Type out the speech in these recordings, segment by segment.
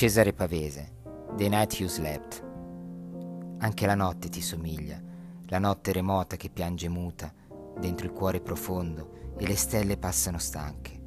Cesare Pavese, The Night You Slept. Anche la notte ti somiglia, la notte remota che piange muta, dentro il cuore profondo, e le stelle passano stanche.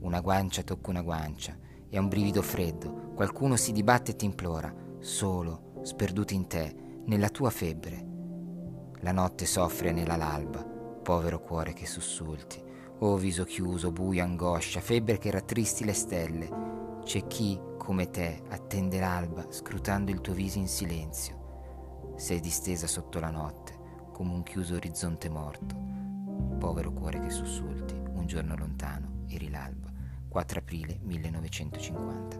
Una guancia tocca una guancia, e a un brivido freddo, qualcuno si dibatte e ti implora, solo, sperduto in te, nella tua febbre. La notte soffre nella l'alba, povero cuore che sussulti. O viso chiuso, buio, angoscia, febbre che rattristi le stelle. C'è chi, come te, attende l'alba, scrutando il tuo viso in silenzio. Sei distesa sotto la notte, come un chiuso orizzonte morto. Povero cuore che sussulti, un giorno lontano, eri l'alba, 4 aprile 1950.